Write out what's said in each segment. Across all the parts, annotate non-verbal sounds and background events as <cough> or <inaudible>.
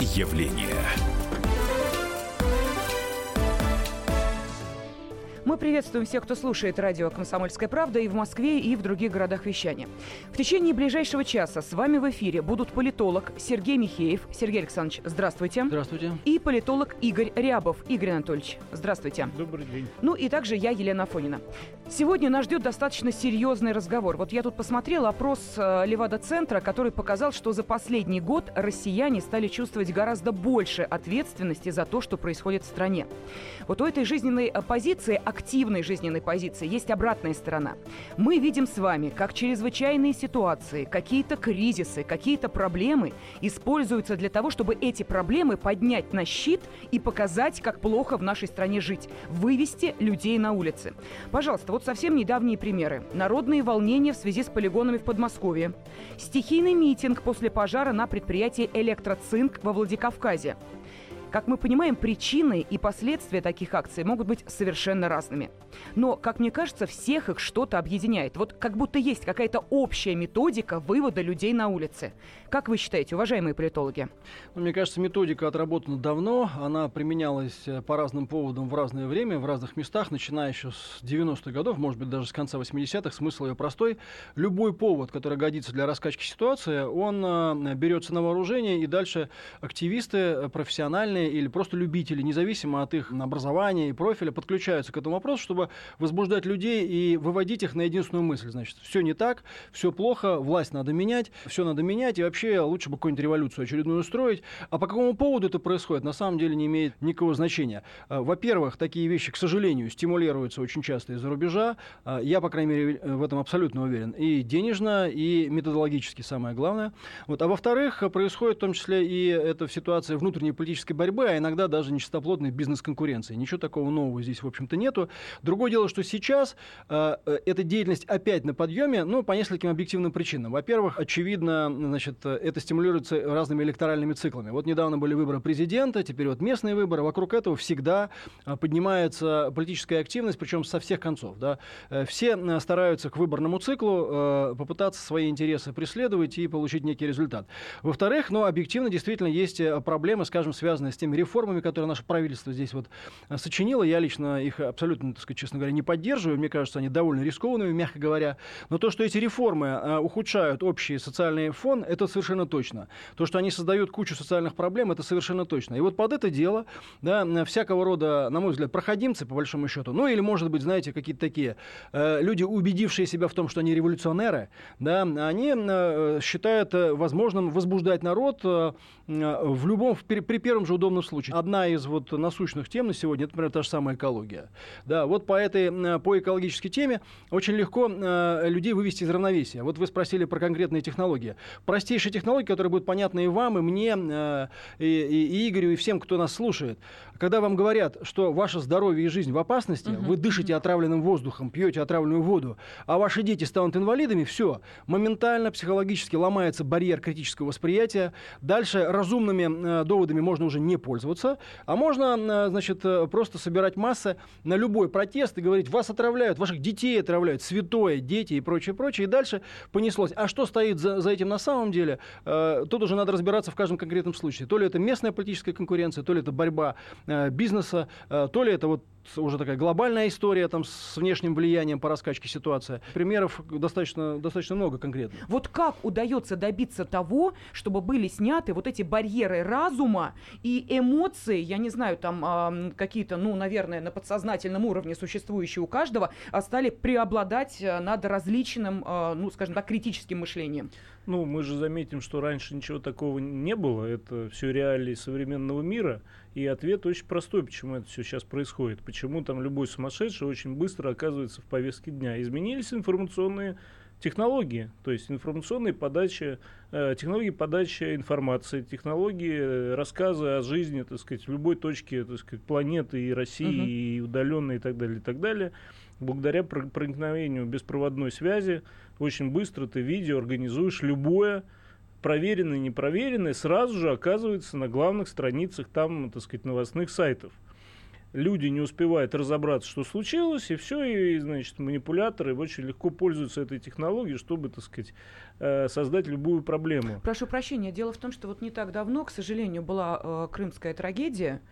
явление. Мы приветствуем всех, кто слушает радио «Комсомольская правда» и в Москве, и в других городах вещания. В течение ближайшего часа с вами в эфире будут политолог Сергей Михеев. Сергей Александрович, здравствуйте. Здравствуйте. И политолог Игорь Рябов. Игорь Анатольевич, здравствуйте. Добрый день. Ну и также я, Елена Афонина. Сегодня нас ждет достаточно серьезный разговор. Вот я тут посмотрела опрос э, Левада-центра, который показал, что за последний год россияне стали чувствовать гораздо больше ответственности за то, что происходит в стране. Вот у этой жизненной позиции активной жизненной позиции есть обратная сторона. Мы видим с вами, как чрезвычайные ситуации, какие-то кризисы, какие-то проблемы используются для того, чтобы эти проблемы поднять на щит и показать, как плохо в нашей стране жить, вывести людей на улицы. Пожалуйста, вот совсем недавние примеры. Народные волнения в связи с полигонами в Подмосковье. Стихийный митинг после пожара на предприятии «Электроцинк» во Владикавказе. Как мы понимаем, причины и последствия таких акций могут быть совершенно разными. Но, как мне кажется, всех их что-то объединяет. Вот как будто есть какая-то общая методика вывода людей на улицы. Как вы считаете, уважаемые политологи? Ну, мне кажется, методика отработана давно. Она применялась э, по разным поводам в разное время, в разных местах, начиная еще с 90-х годов, может быть, даже с конца 80-х. Смысл ее простой. Любой повод, который годится для раскачки ситуации, он э, берется на вооружение, и дальше активисты э, профессиональные или просто любители, независимо от их образования и профиля, подключаются к этому вопросу, чтобы возбуждать людей и выводить их на единственную мысль. Значит, все не так, все плохо, власть надо менять, все надо менять, и вообще лучше бы какую-нибудь революцию очередную устроить. А по какому поводу это происходит, на самом деле не имеет никакого значения. А, во-первых, такие вещи, к сожалению, стимулируются очень часто из-за рубежа. А, я, по крайней мере, в этом абсолютно уверен. И денежно, и методологически самое главное. Вот. А во-вторых, происходит в том числе и это в ситуации внутренней политической борьбы, борьбы, а иногда даже нечистоплотной бизнес-конкуренции. Ничего такого нового здесь, в общем-то, нету. Другое дело, что сейчас э, э, эта деятельность опять на подъеме, ну, по нескольким объективным причинам. Во-первых, очевидно, значит, это стимулируется разными электоральными циклами. Вот недавно были выборы президента, теперь вот местные выборы. Вокруг этого всегда э, поднимается политическая активность, причем со всех концов. Да. Э, все стараются к выборному циклу попытаться свои интересы преследовать и получить некий результат. Во-вторых, ну, объективно действительно есть проблемы, скажем, связанные с тем, теми реформами, которые наше правительство здесь вот э, сочинило. Я лично их абсолютно, так сказать, честно говоря, не поддерживаю. Мне кажется, они довольно рискованными, мягко говоря. Но то, что эти реформы э, ухудшают общий социальный фон, это совершенно точно. То, что они создают кучу социальных проблем, это совершенно точно. И вот под это дело, да, всякого рода, на мой взгляд, проходимцы, по большому счету, ну или, может быть, знаете, какие-то такие э, люди, убедившие себя в том, что они революционеры, да, они э, считают э, возможным возбуждать народ э, в любом, при, при первом же удобном данном случае одна из вот насущных тем на сегодня, это, например, та же самая экология. Да, вот по этой, по экологической теме очень легко э, людей вывести из равновесия. Вот вы спросили про конкретные технологии. Простейшие технологии, которые будут понятны и вам, и мне, э, и, и Игорю, и всем, кто нас слушает. Когда вам говорят, что ваше здоровье и жизнь в опасности, угу. вы дышите отравленным воздухом, пьете отравленную воду, а ваши дети станут инвалидами, все, моментально психологически ломается барьер критического восприятия. Дальше разумными э, доводами можно уже не пользоваться, а можно, э, значит, э, просто собирать массы на любой протест и говорить, вас отравляют, ваших детей отравляют, святое, дети и прочее, прочее, и дальше понеслось. А что стоит за, за этим на самом деле, э, тут уже надо разбираться в каждом конкретном случае. То ли это местная политическая конкуренция, то ли это борьба бизнеса, э, то ли это вот уже такая глобальная история там, с внешним влиянием по раскачке ситуации. Примеров достаточно, достаточно много конкретно. Вот как удается добиться того, чтобы были сняты вот эти барьеры разума и эмоции, я не знаю, там э, какие-то, ну, наверное, на подсознательном уровне существующие у каждого, а стали преобладать э, над различным, э, ну, скажем так, критическим мышлением? Ну, мы же заметим, что раньше ничего такого не было. Это все реалии современного мира. И ответ очень простой, почему это все сейчас происходит. Почему там любой сумасшедший очень быстро оказывается в повестке дня. Изменились информационные технологии, то есть информационные подачи, э, технологии подачи информации, технологии э, рассказа о жизни, так сказать, в любой точке, так сказать, планеты и России, угу. и удаленной и так далее, и так далее. Благодаря проникновению беспроводной связи очень быстро ты видео организуешь любое проверенное, непроверенное, сразу же оказывается на главных страницах там, так сказать, новостных сайтов. Люди не успевают разобраться, что случилось, и все, и, значит, манипуляторы очень легко пользуются этой технологией, чтобы, так сказать, э, создать любую проблему. Прошу прощения, дело в том, что вот не так давно, к сожалению, была э, крымская трагедия,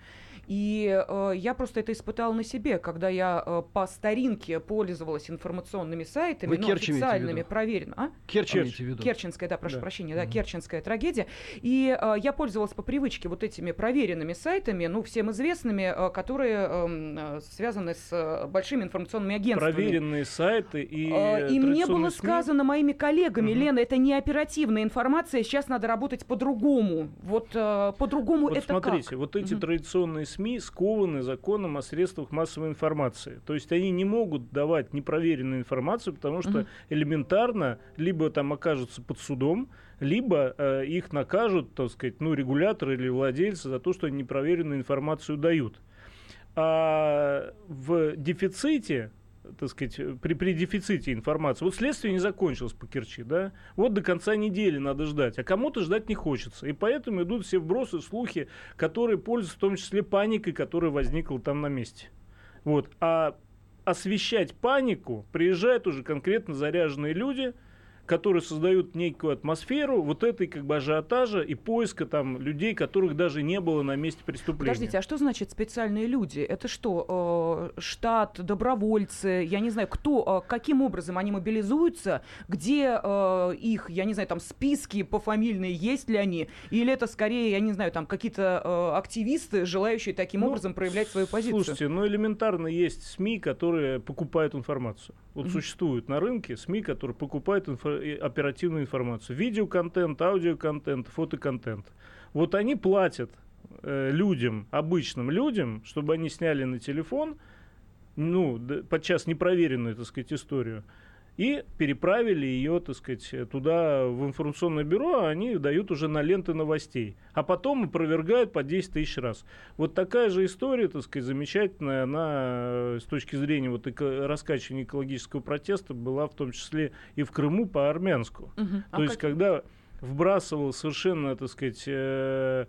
и э, я просто это испытала на себе, когда я э, по старинке пользовалась информационными сайтами, Вы ну, Керчь официальными, проверенными. А? Керчь, виду? Керченская, да, прошу Да. прощения, да, Мгм. Керченская трагедия. И э, я пользовалась по привычке вот этими проверенными сайтами, ну, всем известными, э, которые эм, э, связаны с э, большими информационными агентствами. Проверенные сайты и Э, И мне было СМИ. сказано моими коллегами, Мгм. Лена, это не оперативная информация, сейчас надо работать по-другому. Вот э, по-другому Вот это смотрите, как? вот эти Мгм. традиционные СМИ скованы законом о средствах массовой информации. То есть они не могут давать непроверенную информацию, потому что Мгм. элементарно либо там окажутся под судом, либо э, их накажут, так сказать, ну, регуляторы или владельцы за то, что они непроверенную информацию дают. А в дефиците так сказать, при, при дефиците информации. Вот следствие не закончилось по Керчи, да? Вот до конца недели надо ждать, а кому-то ждать не хочется. И поэтому идут все вбросы, слухи, которые пользуются в том числе паникой, которая возникла там на месте. Вот. А освещать панику приезжают уже конкретно заряженные люди, которые создают некую атмосферу вот этой как бы ажиотажа и поиска там людей, которых даже не было на месте преступления. Подождите, а что значит специальные люди? Это что, э, штат, добровольцы, я не знаю, кто, э, каким образом они мобилизуются, где э, их, я не знаю, там списки пофамильные, есть ли они, или это скорее, я не знаю, там какие-то э, активисты, желающие таким Ну, образом проявлять свою позицию? Слушайте, ну элементарно есть СМИ, которые покупают информацию. Вот Мгм. существуют на рынке СМИ, которые покупают инфо- и оперативную информацию. Видеоконтент, аудиоконтент, фотоконтент. Вот они платят э, людям, обычным людям, чтобы они сняли на телефон, ну, подчас непроверенную, так сказать, историю, и переправили ее, так сказать, туда, в информационное бюро, а они дают уже на ленты новостей. А потом опровергают по 10 тысяч раз. Вот такая же история, так сказать, замечательная, она э, с точки зрения вот эко- раскачивания экологического протеста была в том числе и в Крыму по Армянску. А То есть, как- когда вбрасывал совершенно, так сказать, э,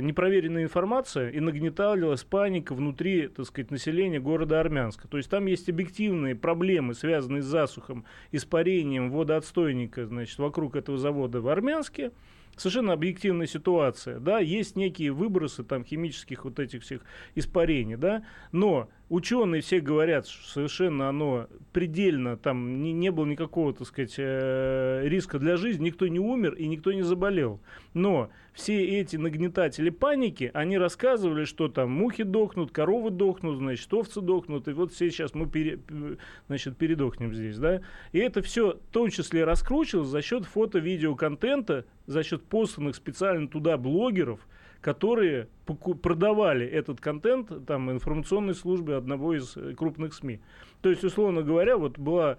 непроверенная информация и нагнеталилась паника внутри, так сказать, населения города Армянска. То есть там есть объективные проблемы, связанные с засухом, испарением водоотстойника, значит, вокруг этого завода в Армянске. Совершенно объективная ситуация, да, есть некие выбросы там химических вот этих всех испарений, да, но ученые все говорят, что совершенно оно предельно, там не, не было никакого, так сказать, э, риска для жизни, никто не умер и никто не заболел. Но все эти нагнетатели паники, они рассказывали, что там мухи дохнут, коровы дохнут, значит, овцы дохнут, и вот все сейчас мы пере- значит, передохнем здесь, да. И это все в том числе раскручивалось за счет фото-видеоконтента, за счет посланных специально туда блогеров, которые продавали этот контент там информационной службе одного из э, крупных СМИ. То есть, условно говоря, вот была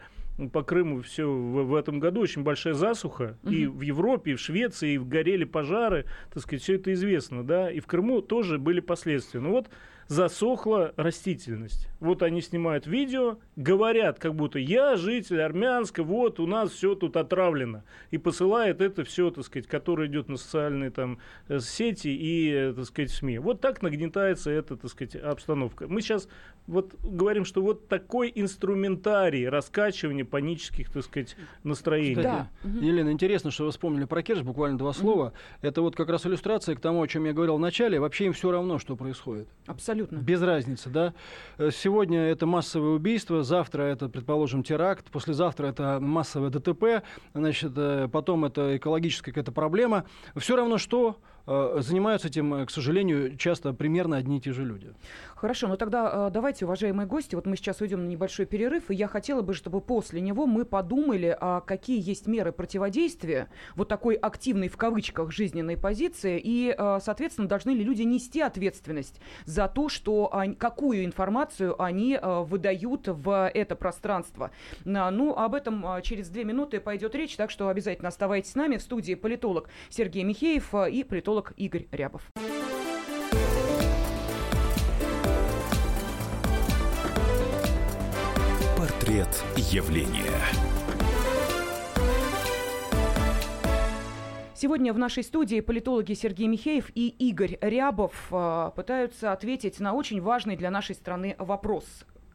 по Крыму все в, в этом году очень большая засуха, и Мгм. в Европе, и в Швеции, и горели пожары, так сказать, все это известно, да, и в Крыму тоже были последствия. Ну вот засохла растительность. Вот они снимают видео, говорят, как будто я житель Армянска, вот у нас все тут отравлено. И посылает это все, так сказать, которое идет на социальные там э, сети и, э, так сказать, СМИ. Вот так нагнетается эта, так сказать, обстановка. Мы сейчас вот говорим, что вот такой инструментарий раскачивания панических, так сказать, настроений. Кстати, Да. Елена, интересно, что вы вспомнили про Керчь, буквально два слова. Это вот как раз иллюстрация к тому, о чем я говорил в начале. Вообще им все равно, что происходит. Абсолютно. Без разницы, да. Э, Сегодня это массовое убийство, завтра это, предположим, теракт, послезавтра это массовое ДТП, значит, э, потом это экологическая какая-то проблема. Все равно что занимаются этим, э, к сожалению, часто примерно одни и те же люди. Хорошо, ну тогда э, давайте, уважаемые гости, вот мы сейчас уйдем на небольшой перерыв, и я хотела бы, чтобы после него мы подумали, а какие есть меры противодействия вот такой активной в кавычках жизненной позиции, и, э, соответственно, должны ли люди нести ответственность за то, что они- какую информацию они э, выдают в это пространство. Ну, об этом э, через две минуты пойдет речь, так что обязательно оставайтесь с нами. В студии политолог Сергей Михеев э, и политолог Игорь Рябов. Портрет явления. Сегодня в нашей студии политологи Сергей Михеев и Игорь Рябов э, пытаются ответить на очень важный для нашей страны вопрос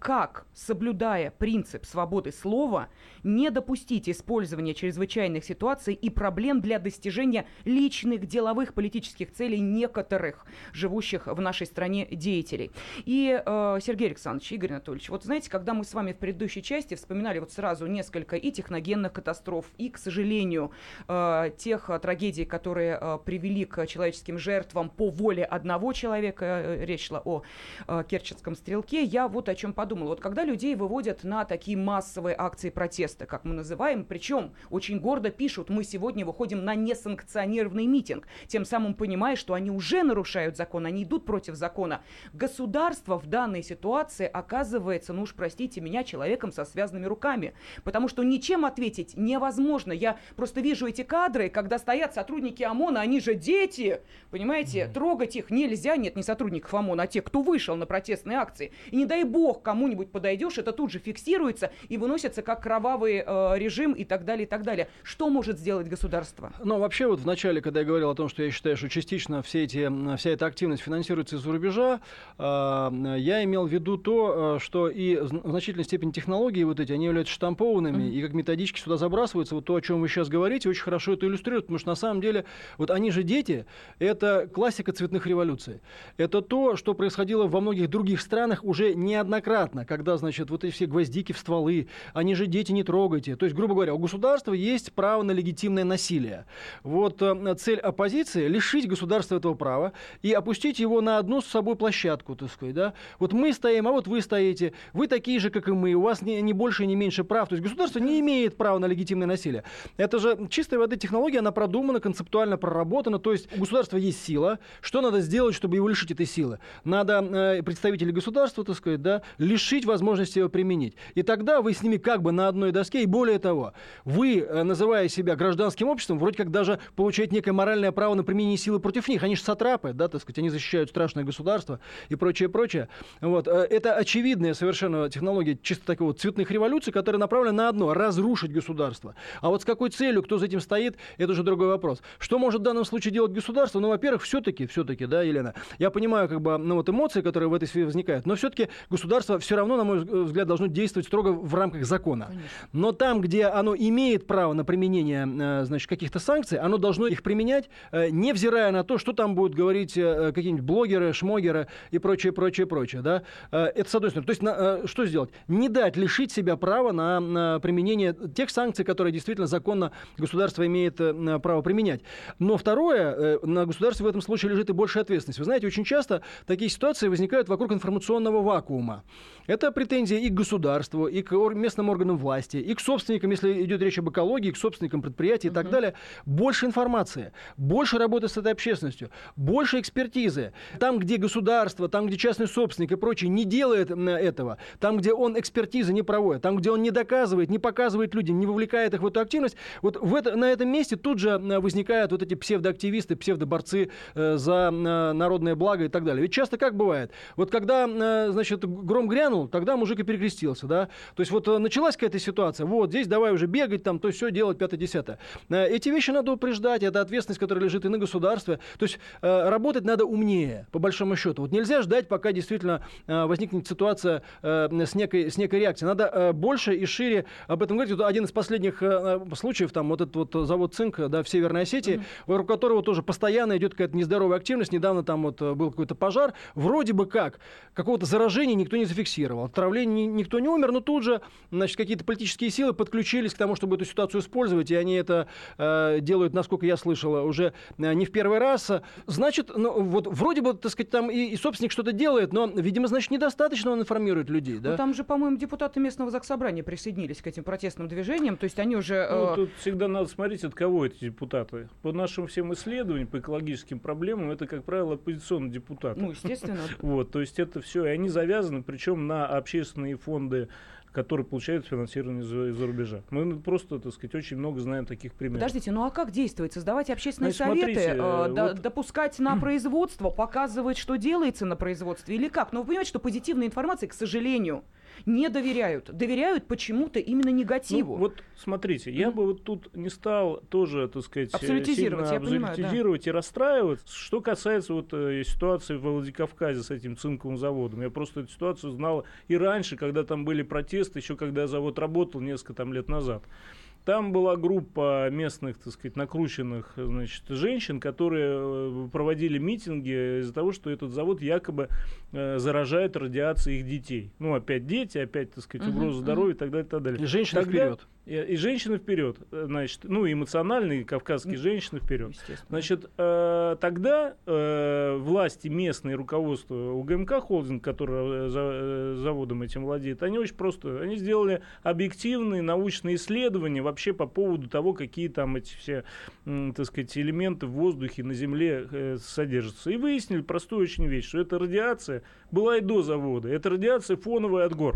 как, соблюдая принцип свободы слова, не допустить использования чрезвычайных ситуаций и проблем для достижения личных, деловых, политических целей некоторых живущих в нашей стране деятелей. И, э, Сергей Александрович, Игорь Анатольевич, вот знаете, когда мы с вами в предыдущей части вспоминали вот сразу несколько и техногенных катастроф, и, к сожалению, э, тех э, трагедий, которые э, привели к человеческим жертвам по воле одного человека, э, речь шла о э, Керченском стрелке, я вот о чем подумала подумала, вот когда людей выводят на такие массовые акции протеста, как мы называем, причем очень гордо пишут, мы сегодня выходим на несанкционированный митинг, тем самым понимая, что они уже нарушают закон, они идут против закона. Государство в данной ситуации оказывается, ну уж простите меня, человеком со связанными руками, потому что ничем ответить невозможно. Я просто вижу эти кадры, когда стоят сотрудники ОМОНа, они же дети, понимаете, трогать их нельзя, нет, не сотрудников ОМОНа, а тех, кто вышел на протестные акции. И не дай бог кому кому-нибудь подойдешь, это тут же фиксируется и выносится как кровавый э, режим и так далее, и так далее. Что может сделать государство? Ну, вообще, вот в начале, когда я говорил о том, что я считаю, что частично все эти, вся эта активность финансируется из-за рубежа, э, я имел в виду то, э, что и в значительной степени технологии вот эти, они являются штампованными, mm-hmm. и как методички сюда забрасываются. Вот то, о чем вы сейчас говорите, очень хорошо это иллюстрирует, потому что на самом деле, вот они же дети, это классика цветных революций. Это то, что происходило во многих других странах уже неоднократно понятно, когда, значит, вот эти все гвоздики в стволы, они же дети не трогайте. То есть, грубо говоря, у государства есть право на легитимное насилие. Вот э, цель оппозиции – лишить государства этого права и опустить его на одну с собой площадку, так сказать, да. Вот мы стоим, а вот вы стоите, вы такие же, как и мы, у вас не, не больше и не меньше прав. То есть государство не имеет права на легитимное насилие. Это же чистой воды технология, она продумана, концептуально проработана. То есть у государства есть сила. Что надо сделать, чтобы его лишить этой силы? Надо э, представителей государства, так сказать, да, лишить лишить возможности его применить. И тогда вы с ними как бы на одной доске, и более того, вы, э, называя себя гражданским обществом, вроде как даже получаете некое моральное право на применение силы против них. Они же сатрапы, да, так сказать, они защищают страшное государство и прочее, прочее. Вот. Э, это очевидная совершенно технология чисто такого цветных революций, которая направлена на одно – разрушить государство. А вот с какой целью, кто за этим стоит, это уже другой вопрос. Что может в данном случае делать государство? Ну, во-первых, все-таки, все-таки, да, Елена, я понимаю, как бы, ну, вот эмоции, которые в этой сфере возникают, но все-таки государство все равно, на мой взгляд, должно действовать строго в рамках закона. Конечно. Но там, где оно имеет право на применение э, значит, каких-то санкций, оно должно их применять, э, невзирая на то, что там будут говорить э, какие-нибудь блогеры, шмогеры и прочее, прочее, прочее. Да? Это с одной стороны. То есть на, что сделать? Не дать лишить себя права на, на применение тех санкций, которые действительно законно государство имеет право применять. Но второе, на государстве в этом случае лежит и большая ответственность. Вы знаете, очень часто такие ситуации возникают вокруг информационного вакуума. Это претензия и к государству, и к местным органам власти, и к собственникам, если идет речь об экологии, к собственникам предприятий и так далее. Больше информации, больше работы с этой общественностью, больше экспертизы. Там, где государство, там, где частный собственник и прочее не делает этого, там, где он экспертизы не проводит, там, где он не доказывает, не показывает людям, не вовлекает их в эту активность, вот в это, на этом месте тут же возникают вот эти псевдоактивисты, псевдоборцы э, за э, народное благо и так далее. Ведь часто как бывает? Вот когда, э, значит, гром грянул, грянул, тогда мужик и перекрестился, да. То есть вот э, началась какая-то ситуация, вот здесь давай уже бегать, там, то есть все делать, пятое-десятое. Э, эти вещи надо упреждать, это ответственность, которая лежит и на государстве. То есть э, работать надо умнее, по большому счету. Вот нельзя ждать, пока действительно возникнет ситуация с некой, с некой реакцией. Надо больше и шире об этом говорить. Вот один из последних случаев, там, вот этот вот завод «Цинк», да, в Северной Осетии, mm-hmm. вокруг которого тоже постоянно идет какая-то нездоровая активность. Недавно там вот был какой-то пожар. Вроде бы как, какого-то заражения никто не зафиксировал фиксировал. Отравление никто не умер, но тут же значит, какие-то политические силы подключились к тому, чтобы эту ситуацию использовать, и они это э, делают, насколько я слышал, уже э, не в первый раз. Значит, ну, вот вроде бы, так сказать, там и, и собственник что-то делает, но, видимо, значит, недостаточно он информирует людей. Да? Ну, там же, по-моему, депутаты местного заксобрания присоединились к этим протестным движениям, то есть они уже... Э... Ну, тут всегда надо смотреть, от кого эти депутаты. По нашим всем исследованиям, по экологическим проблемам, это, как правило, оппозиционные депутаты. Ну, естественно. <laughs> Вот, то есть это все, и они завязаны, причем на общественные фонды которые получают финансирование из-за, из рубежа. Мы просто, так сказать, очень много знаем таких примеров. Подождите, ну а как действовать? Создавать общественные Значит, советы, смотрите, э, вот... допускать на <clears throat> производство, показывать, что делается на производстве или как? Но вы понимаете, что позитивная информация, к сожалению, не доверяют. Доверяют почему-то именно негативу. Ну, вот смотрите, mm-hmm. я бы вот тут не стал тоже, так сказать, абсолютизировать, я абсолютизировать понимаю, да. и расстраиваться. Что касается вот э, ситуации в Владикавказе с этим цинковым заводом, я просто эту ситуацию знал и раньше, когда там были протесты, еще когда завод работал несколько там лет назад. Там была группа местных, так сказать, накрученных значит, женщин, которые э, проводили митинги из-за того, что этот завод якобы э, заражает радиацией их детей. Ну, опять дети, опять, так сказать, угроза uh-huh, здоровья uh-huh. и так далее, и так далее. Женщины Тогда, вперед. И, и женщины вперед, э, значит, ну, эмоциональные кавказские женщины вперед. Значит, э, тогда э, власти местные, руководство УГМК холдинг, который э, за, э, заводом этим владеет, они очень просто, они сделали объективные научные исследования вообще по поводу того, какие там эти все, э, так сказать, элементы в воздухе на Земле э, содержатся. И выяснили простую очень вещь, что эта радиация была и до завода. Это радиация фоновая от гор.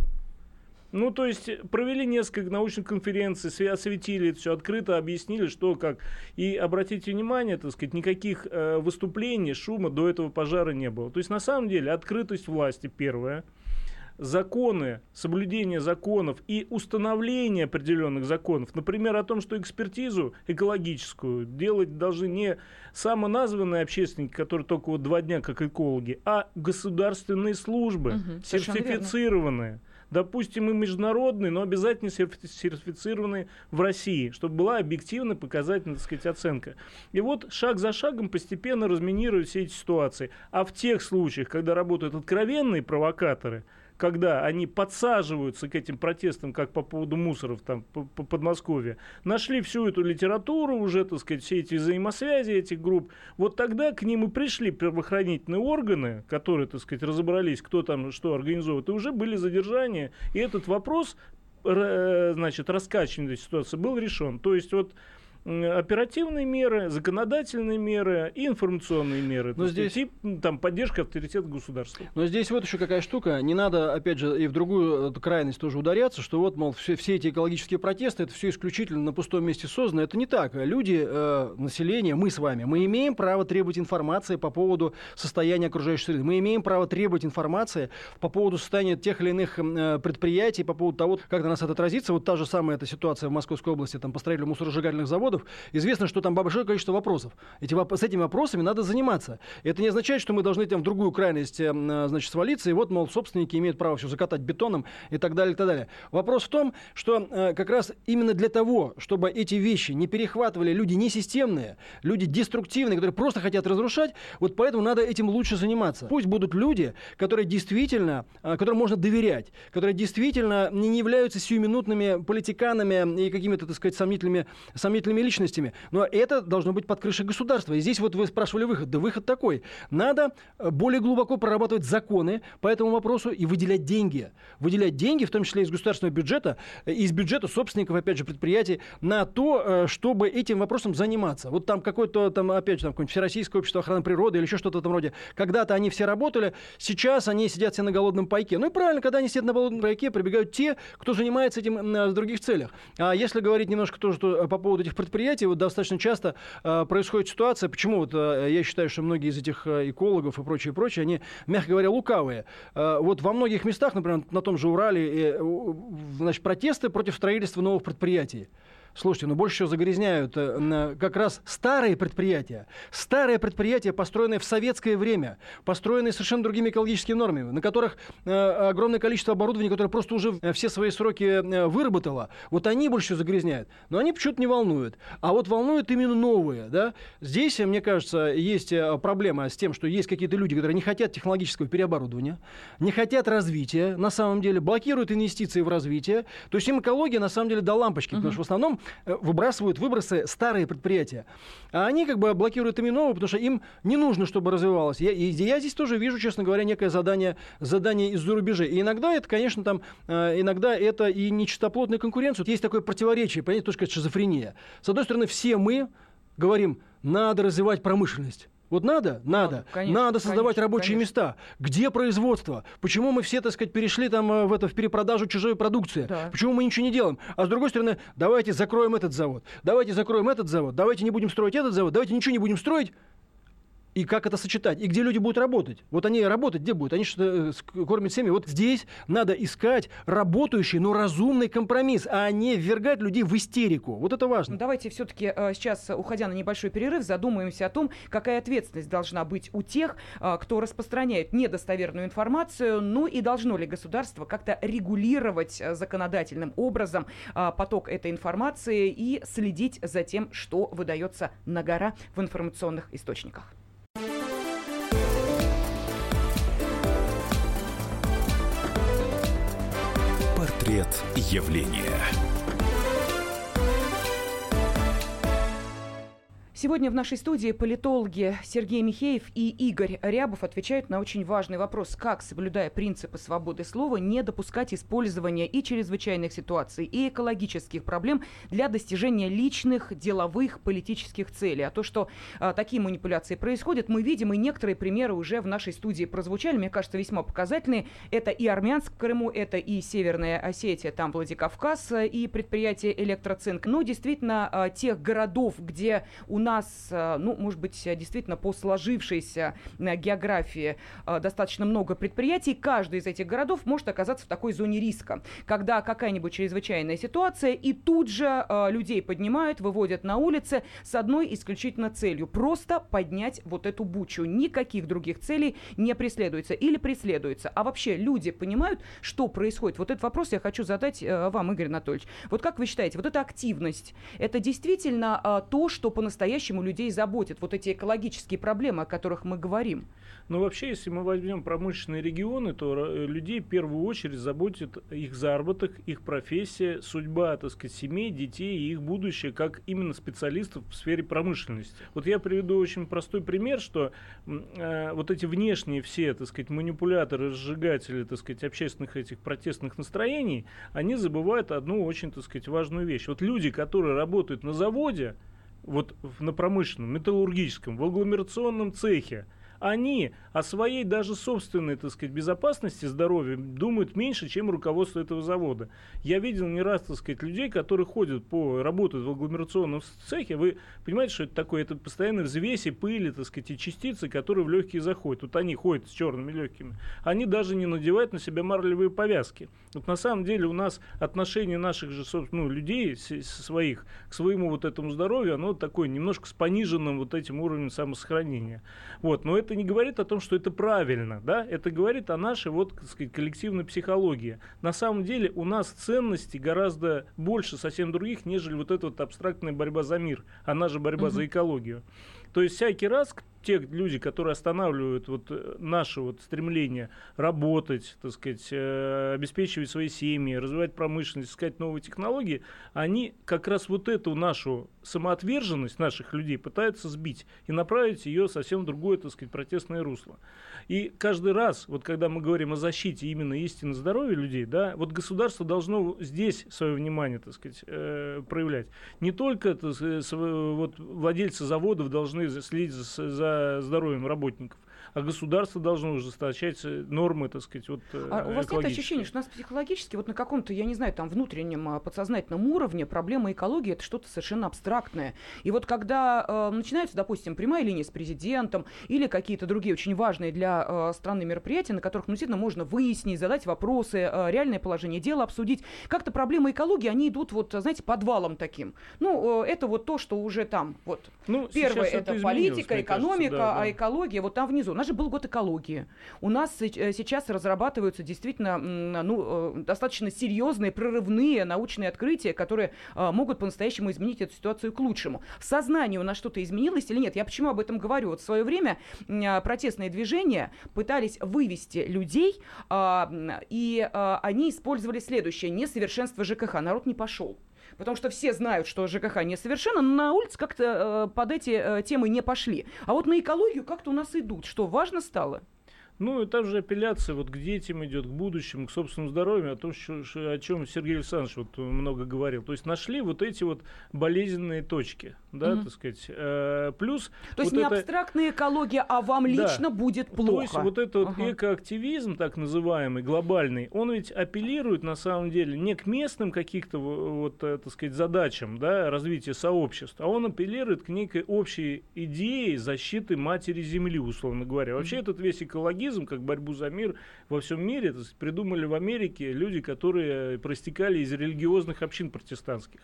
Ну, то есть провели несколько научных конференций, осветили это все открыто, объяснили, что как. И обратите внимание, так сказать, никаких э, выступлений, шума до этого пожара не было. То есть, на самом деле, открытость власти первая законы, соблюдение законов и установление определенных законов, например, о том, что экспертизу экологическую делать должны не самоназванные общественники, которые только вот два дня как экологи, а государственные службы, угу, сертифицированные допустим, и международные, но обязательно сертифицированные в России, чтобы была объективно показательная, так сказать, оценка. И вот шаг за шагом постепенно разминируют все эти ситуации. А в тех случаях, когда работают откровенные провокаторы, когда они подсаживаются к этим протестам, как по поводу мусоров там по, по Подмосковье, нашли всю эту литературу уже, так сказать, все эти взаимосвязи этих групп, вот тогда к ним и пришли правоохранительные органы, которые, так сказать, разобрались, кто там что организовывает, и уже были задержания, и этот вопрос э, значит, раскачивания ситуации был решен. То есть вот оперативные меры, законодательные меры и информационные меры. Но здесь тип, там поддержка авторитета государства. Но здесь вот еще какая штука. Не надо, опять же, и в другую э, крайность тоже ударяться, что вот, мол, все, все эти экологические протесты, это все исключительно на пустом месте создано. Это не так. Люди, э, население, мы с вами, мы имеем право требовать информации по поводу состояния окружающей среды. Мы имеем право требовать информации по поводу состояния тех или иных э, предприятий, по поводу того, как на нас это отразится. Вот та же самая эта ситуация в Московской области, там, по строительству мусоросжигательных заводов, заводов, известно, что там большое количество вопросов. Эти, с этими вопросами надо заниматься. Это не означает, что мы должны там в другую крайность эм, э, значит, свалиться, и вот, мол, собственники имеют право все закатать бетоном и так далее, и так далее. Вопрос в том, что э, как раз именно для того, чтобы эти вещи не перехватывали люди несистемные, люди деструктивные, которые просто хотят разрушать, вот поэтому надо этим лучше заниматься. Пусть будут люди, которые действительно, э, которым можно доверять, которые действительно не являются сиюминутными политиканами и какими-то, так сказать, сомнительными, сомнительными личностями. Но это должно быть под крышей государства. И здесь вот вы спрашивали выход. Да выход такой. Надо э, более глубоко прорабатывать законы по этому вопросу и выделять деньги. Выделять деньги, в том числе из государственного бюджета, э, из бюджета собственников, опять же, предприятий, на то, э, чтобы этим вопросом заниматься. Вот там какое-то, там, опять же, там, какое-нибудь Всероссийское общество охраны природы или еще что-то в этом роде. Когда-то они все работали, сейчас они сидят все на голодном пайке. Ну и правильно, когда они сидят на голодном пайке, прибегают те, кто занимается этим в других целях. А если говорить немножко тоже по поводу этих предприятий, предприятий вот достаточно часто э, происходит ситуация, почему вот э, я считаю, что многие из этих э, экологов и прочее, прочее, они, мягко говоря, лукавые. Э, вот во многих местах, например, на том же Урале, э, значит, протесты против строительства новых предприятий. Слушайте, ну больше всего загрязняют э, как раз старые предприятия. Старые предприятия, построенные в советское время, построенные совершенно другими экологическими нормами, на которых э, огромное количество оборудования, которое просто уже э, все свои сроки выработало, вот они больше всего загрязняют. Но они почему-то не волнуют. А вот волнуют именно новые. Да? Здесь, мне кажется, есть проблема с тем, что есть какие-то люди, которые не хотят технологического переоборудования, не хотят развития, на самом деле, блокируют инвестиции в развитие. То есть им экология, на самом деле, до лампочки, uh-huh. потому что в основном выбрасывают выбросы старые предприятия. А они как бы блокируют ими новые, потому что им не нужно, чтобы развивалось. Я, и я здесь тоже вижу, честно говоря, некое задание, задание из-за рубежей. И иногда это, конечно, там, э, иногда это и нечистоплотная конкуренция. Есть такое противоречие, понятие, то, что шизофрения. С одной стороны, все мы говорим, надо развивать промышленность. Вот надо? Надо. конечно, надо создавать конечно, рабочие конечно. места. Где производство? Почему мы все, так сказать, перешли там э, в, это, в перепродажу чужой продукции? Да. Почему мы ничего не делаем? А с другой стороны, давайте закроем этот завод. Давайте закроем этот завод. Давайте не будем строить этот завод. Давайте ничего не будем строить. И как это сочетать, и где люди будут работать. Вот они работать где будут? Они что э, кормят семьи. Вот здесь надо искать работающий, но разумный компромисс, а не ввергать людей в истерику. Вот это важно. Ну, давайте все-таки э, сейчас, уходя на небольшой перерыв, задумаемся о том, какая ответственность должна быть у тех, э, кто распространяет недостоверную информацию, ну и должно ли государство как-то регулировать законодательным образом поток этой информации и следить за тем, что выдается на гора в информационных источниках. Портрет явления. Сегодня в нашей студии политологи Сергей Михеев и Игорь Рябов отвечают на очень важный вопрос, как, соблюдая принципы свободы слова, не допускать использования и чрезвычайных ситуаций, и экологических проблем для достижения личных, деловых, политических целей. А то, что а, такие манипуляции происходят, мы видим, и некоторые примеры уже в нашей студии прозвучали, мне кажется, весьма показательные. Это и Армянск в Крыму, это и Северная Осетия, там Владикавказ, и предприятие Электроцинк. Но действительно, а, тех городов, где у нас, э, ну, может быть, действительно по сложившейся э, географии э, достаточно много предприятий, каждый из этих городов может оказаться в такой зоне риска, когда какая-нибудь чрезвычайная ситуация, и тут же людей поднимают, выводят на улицы с одной исключительно целью – просто поднять вот эту бучу. Никаких других целей не преследуется или преследуется. А вообще люди понимают, что происходит? Вот этот вопрос я хочу задать вам, Игорь Анатольевич. Вот как вы считаете, вот эта активность, это действительно то, что по-настоящему по-настоящему людей заботят вот эти экологические проблемы, о которых мы говорим? Ну, вообще, если мы возьмем промышленные регионы, то э, людей в первую очередь заботит их заработок, их профессия, судьба, так сказать, семей, детей и их будущее, как именно специалистов в сфере промышленности. Вот я приведу очень простой пример, что э, вот эти внешние все, так сказать, манипуляторы, разжигатели, так сказать, общественных этих протестных настроений, они забывают одну очень, так сказать, важную вещь. Вот люди, которые работают на заводе, вот на промышленном, металлургическом, в агломерационном цехе, они о своей даже собственной, так сказать, безопасности, здоровья думают меньше, чем руководство этого завода. Я видел не раз, так сказать, людей, которые ходят по, работают в агломерационном цехе. Вы понимаете, что это такое? Это постоянно взвеси, пыли, так сказать, и частицы, которые в легкие заходят. Вот они ходят с черными легкими. Они даже не надевают на себя марлевые повязки. Вот на самом деле у нас отношение наших же, ну, людей своих к своему вот этому здоровью, оно такое немножко с пониженным вот этим уровнем самосохранения. Вот. Но это это не говорит о том, что это правильно, да, это говорит о нашей вот, так сказать, коллективной психологии. На самом деле у нас ценностей гораздо больше совсем других, нежели вот эта вот абстрактная борьба за мир, она же борьба угу. за экологию. То есть всякий раз те люди, которые останавливают вот э, наше вот стремление работать, так сказать, э, обеспечивать свои семьи, развивать промышленность, искать новые технологии, они как раз вот эту нашу самоотверженность наших людей пытаются сбить и направить ее совсем в другое, так сказать, протестное русло. И каждый раз, вот когда мы говорим о защите именно истины здоровья людей, да, вот государство должно здесь свое внимание, так сказать, э, проявлять. Не только так вот, владельцы заводов должны следить за, за здоровьем работников а государство должно ужесточать нормы, так сказать, вот А у вас нет ощущения, что у нас психологически, вот на каком-то, я не знаю, там внутреннем а, подсознательном уровне проблема экологии это что-то совершенно абстрактное. И вот когда э, начинается, допустим, прямая линия с президентом или какие-то другие очень важные для э, страны мероприятия, на которых ну, действительно можно выяснить, задать вопросы, э, реальное положение дела обсудить, как-то проблемы экологии, они идут вот, знаете, подвалом таким. Ну, э, это вот то, что уже там, вот. Ну, Первое это, это политика, экономика, кажется, да, да. а экология вот там внизу. У нас же был год экологии. У нас э, сейчас разрабатываются действительно ну, э, достаточно серьезные, прорывные научные открытия, которые э, могут по-настоящему изменить эту ситуацию к лучшему. В сознании у нас что-то изменилось или нет? Я почему об этом говорю? Вот в свое время протестные движения пытались вывести людей, а, и они использовали следующее. Несовершенство ЖКХ. Народ не пошел потому что все знают, что ЖКХ несовершенно, но на улице как-то э, под эти э, темы не пошли. А вот на экологию как-то у нас идут. Что, важно стало? Ну, и также апелляция вот к детям идет, к будущему, к собственному здоровью, о том, о чем Сергей Александрович вот много говорил. То есть нашли вот эти вот болезненные точки, да, mm-hmm. так сказать. Э, плюс... То есть вот не это... абстрактная экология, а вам да. лично будет плохо. То есть вот этот uh-huh. экоактивизм, так называемый, глобальный, он ведь апеллирует на самом деле не к местным каких-то вот, э, так сказать, задачам, да, развития сообществ, а он апеллирует к некой общей идее защиты матери Земли, условно говоря. Вообще mm-hmm. этот весь экологизм как борьбу за мир во всем мире, это придумали в Америке люди, которые проистекали из религиозных общин протестантских.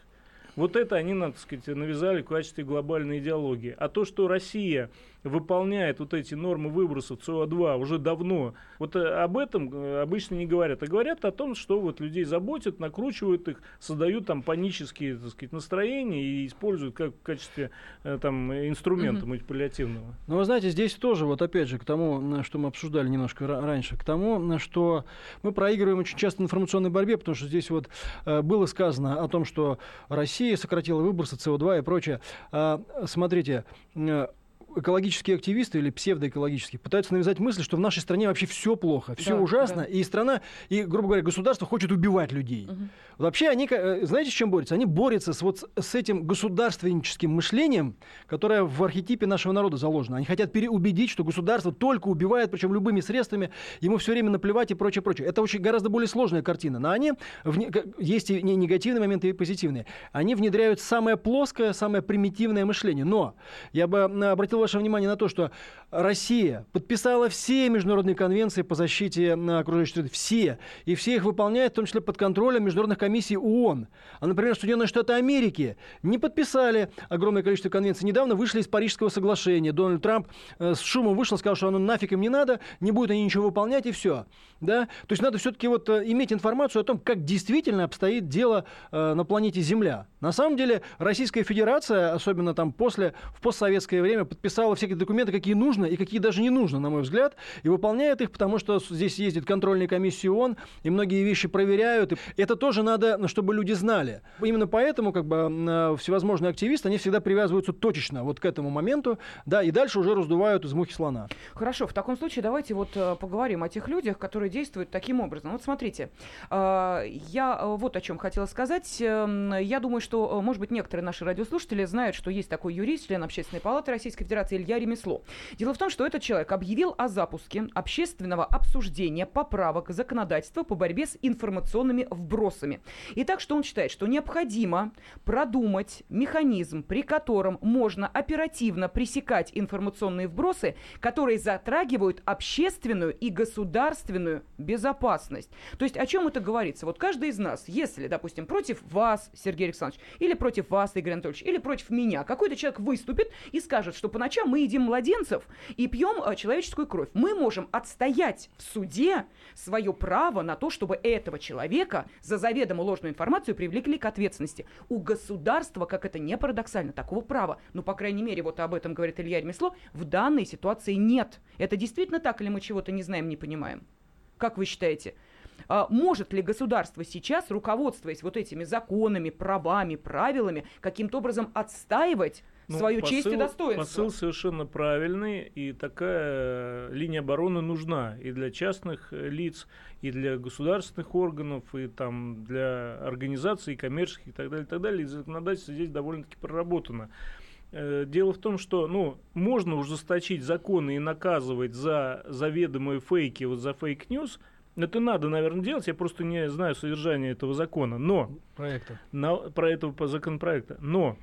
Вот это они, надо сказать, навязали в качестве глобальной идеологии. А то, что Россия выполняет вот эти нормы выбросов СО2 уже давно, вот э, об этом э, обычно не говорят, а говорят о том, что вот людей заботят, накручивают их, создают там панические, так сказать, настроения и используют как в качестве э, там инструмента mm манипулятивного. Ну, вы знаете, здесь тоже, вот опять же, к тому, что мы обсуждали немножко раньше, к тому, что мы проигрываем очень часто в информационной борьбе, потому что здесь вот было сказано о том, что Россия сократила выбросы СО2 и прочее. А, смотрите, экологические активисты или псевдоэкологические пытаются навязать мысль, что в нашей стране вообще все плохо, все да, ужасно, да. и страна, и, грубо говоря, государство хочет убивать людей. Угу. Вообще они, э, знаете, с чем борются? Они борются с, вот, с этим государственническим мышлением, которое в архетипе нашего народа заложено. Они хотят переубедить, что государство только убивает, причем любыми средствами, ему все время наплевать и прочее, прочее. Это очень гораздо более сложная картина. Но они, есть и негативные моменты, и позитивные. Они внедряют самое плоское, самое примитивное мышление. Но я бы обратил ваше внимание на то, что Россия подписала все международные конвенции по защите окружающей среды. Все. И все их выполняет, в том числе под контролем международных комиссий ООН. А, например, Соединенные Штаты Америки не подписали огромное количество конвенций. Недавно вышли из Парижского соглашения. Дональд Трамп э, с шумом вышел, сказал, что оно нафиг им не надо, не будут они ничего выполнять, и все. Да? То есть надо все-таки вот э, иметь информацию о том, как действительно обстоит дело э, на планете Земля. На самом деле Российская Федерация, особенно там после, в постсоветское время, подписала всякие документы, какие нужно и какие даже не нужно, на мой взгляд, и выполняет их, потому что здесь ездит контрольная комиссия ООН, и многие вещи проверяют. И это тоже надо, чтобы люди знали. Именно поэтому как бы э, всевозможные активисты, они всегда привязываются точечно вот к этому моменту, да, и дальше уже раздувают из мухи слона. Хорошо, в таком случае давайте вот э, поговорим о тех людях, которые действуют таким образом. Вот смотрите, э, я вот о чем хотела сказать. Эм, я думаю, что, может быть, некоторые наши радиослушатели знают, что есть такой юрист, член Общественной палаты Российской Федерации Илья Ремесло. Дело в том, что этот человек объявил о запуске общественного обсуждения поправок законодательства по борьбе с информационными вбросами. Итак, что он считает? Что необходимо продумать механизм, при котором можно оперативно пресекать информационные вбросы, которые затрагивают общественную и государственную безопасность. То есть о чем это говорится? Вот каждый из нас, если, допустим, против вас, Сергей Александрович, или против вас, Игорь Анатольевич, или против меня, какой-то человек выступит и скажет, что по ночам мы едим младенцев и пьем э, человеческую кровь. Мы можем отстоять в суде свое право на то, чтобы этого человека за заведомо ложную информацию привлекли к ответственности. У государства, как это не парадоксально, такого права, ну, по крайней мере, вот об этом говорит Илья Ремесло, в данной ситуации нет. Это действительно так или мы чего-то не знаем, не понимаем? Как вы считаете? А может ли государство сейчас, руководствуясь вот этими законами, правами, правилами, каким-то образом отстаивать ну, свою посыл, честь и достоинство. Посыл совершенно правильный, и такая линия обороны нужна и для частных лиц, и для государственных органов, и там для организаций коммерческих и так далее, и так далее. И законодательство здесь довольно-таки проработано. Э, дело в том, что ну, можно ужесточить законы и наказывать за заведомые фейки, вот за fake news, это надо, наверное, делать. Я просто не знаю содержание этого закона. Но проекта. На, про этого законопроекта. Но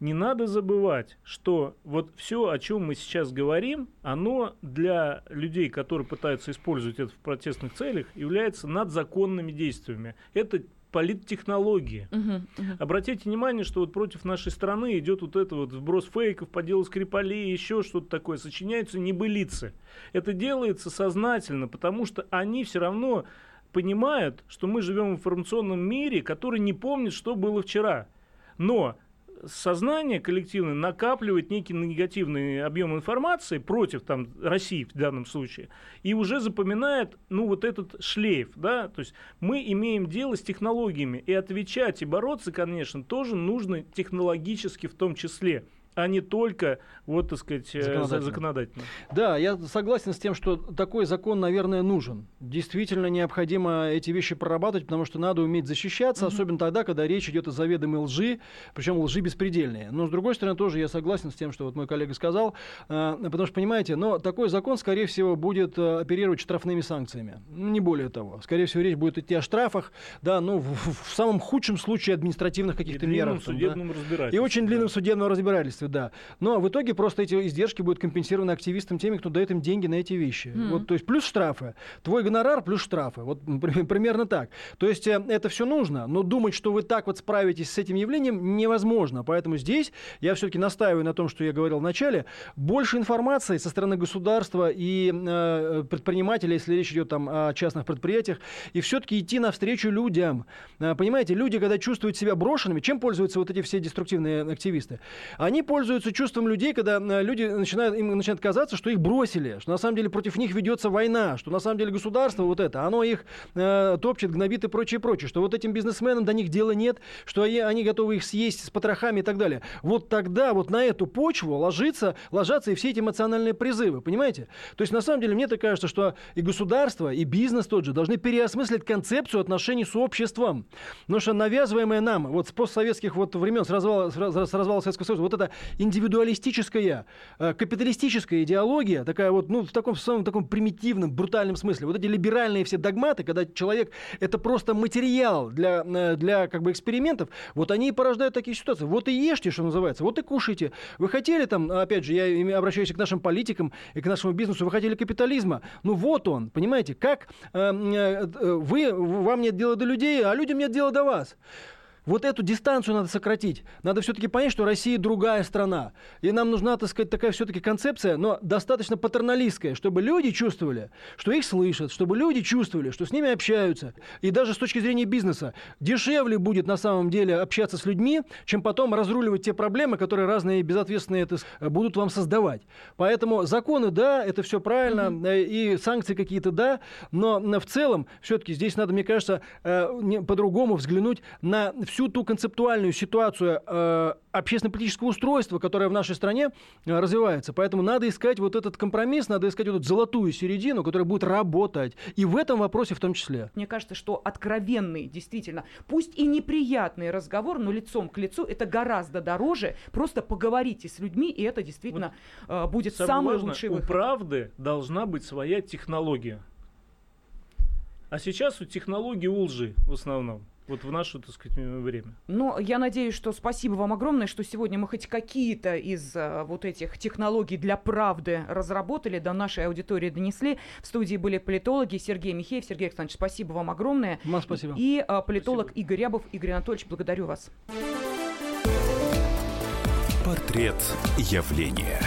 не надо забывать, что вот все, о чем мы сейчас говорим, оно для людей, которые пытаются использовать это в протестных целях, является надзаконными действиями. Это политтехнологии. Uh-huh, uh-huh. Обратите внимание, что вот против нашей страны идет вот это вот вброс фейков по делу Скрипалей, еще что-то такое. Сочиняются небылицы. Это делается сознательно, потому что они все равно понимают, что мы живем в информационном мире, который не помнит, что было вчера. Но сознание коллективное накапливает некий негативный объем информации против там, России в данном случае и уже запоминает ну, вот этот шлейф. Да? То есть мы имеем дело с технологиями и отвечать и бороться, конечно, тоже нужно технологически в том числе. А не только, вот, так сказать, э, законодательно. законодательно. Да, я согласен с тем, что такой закон, наверное, нужен. Действительно необходимо эти вещи прорабатывать, потому что надо уметь защищаться, mm-hmm. особенно тогда, когда речь идет о заведомой лжи, причем лжи беспредельные. Но, с другой стороны, тоже я согласен с тем, что вот мой коллега сказал, э, потому что, понимаете, но такой закон, скорее всего, будет э, оперировать штрафными санкциями. Не более того. Скорее всего, речь будет идти о штрафах, да, ну, в, в самом худшем случае административных каких-то мерах. Судебном да. И очень длинном да. судебном разбирательстве, да. Но в итоге просто эти издержки будут компенсированы активистам теми, кто дает им деньги на эти вещи. Mm-hmm. Вот, то есть плюс штрафы. Твой гонорар плюс штрафы. Вот <laughs> примерно так. То есть э, это все нужно, но думать, что вы так вот справитесь с этим явлением, невозможно. Поэтому здесь я все-таки настаиваю на том, что я говорил в начале. Больше информации со стороны государства и э, предпринимателей, если речь идет там о частных предприятиях, и все-таки идти навстречу людям. Э, понимаете, люди, когда чувствуют себя брошенными, чем пользуются вот эти все деструктивные активисты? Они пользуются чувством людей, когда люди начинают, им начинает казаться, что их бросили, что на самом деле против них ведется война, что на самом деле государство вот это, оно их э, топчет, гнобит и прочее, прочее, что вот этим бизнесменам до них дела нет, что они, они готовы их съесть с потрохами и так далее. Вот тогда вот на эту почву ложится, ложатся и все эти эмоциональные призывы, понимаете? То есть на самом деле мне так кажется, что и государство, и бизнес тот же должны переосмыслить концепцию отношений с обществом. Потому что навязываемое нам вот с постсоветских вот времен, с развала, с развала Советского Союза, вот это индивидуалистическая, э, капиталистическая идеология, такая вот, ну, в таком самом таком примитивном, брутальном смысле, вот эти либеральные все догматы, когда человек это просто материал для, э, для как бы экспериментов, вот они и порождают такие ситуации. Вот и ешьте, что называется, вот и кушайте. Вы хотели там, опять же, я обращаюсь к нашим политикам и к нашему бизнесу, вы хотели капитализма, ну вот он, понимаете, как э, вы, вам нет дела до людей, а людям нет дела до вас. Вот эту дистанцию надо сократить. Надо все-таки понять, что Россия другая страна. И нам нужна, так сказать, такая все-таки концепция, но достаточно патерналистская, чтобы люди чувствовали, что их слышат, чтобы люди чувствовали, что с ними общаются. И даже с точки зрения бизнеса дешевле будет на самом деле общаться с людьми, чем потом разруливать те проблемы, которые разные безответственные это будут вам создавать. Поэтому законы, да, это все правильно, mm-hmm. и санкции какие-то, да, но в целом все-таки здесь надо, мне кажется, э, по-другому взглянуть на всю всю ту концептуальную ситуацию э, общественно-политического устройства, которое в нашей стране э, развивается. Поэтому надо искать вот этот компромисс, надо искать вот эту золотую середину, которая будет работать. И в этом вопросе в том числе. Мне кажется, что откровенный, действительно, пусть и неприятный разговор, но лицом к лицу, это гораздо дороже. Просто поговорите с людьми, и это действительно вот э, будет самый лучший выход. У правды должна быть своя технология. А сейчас у технологии у лжи в основном. Вот в наше, так сказать, время. Но я надеюсь, что спасибо вам огромное, что сегодня мы хоть какие-то из а, вот этих технологий для правды разработали, до нашей аудитории донесли. В студии были политологи Сергей Михеев. Сергей Александрович, спасибо вам огромное. Вам спасибо. И а, политолог спасибо. Игорь Рябов. Игорь Анатольевич, благодарю вас. Портрет явления.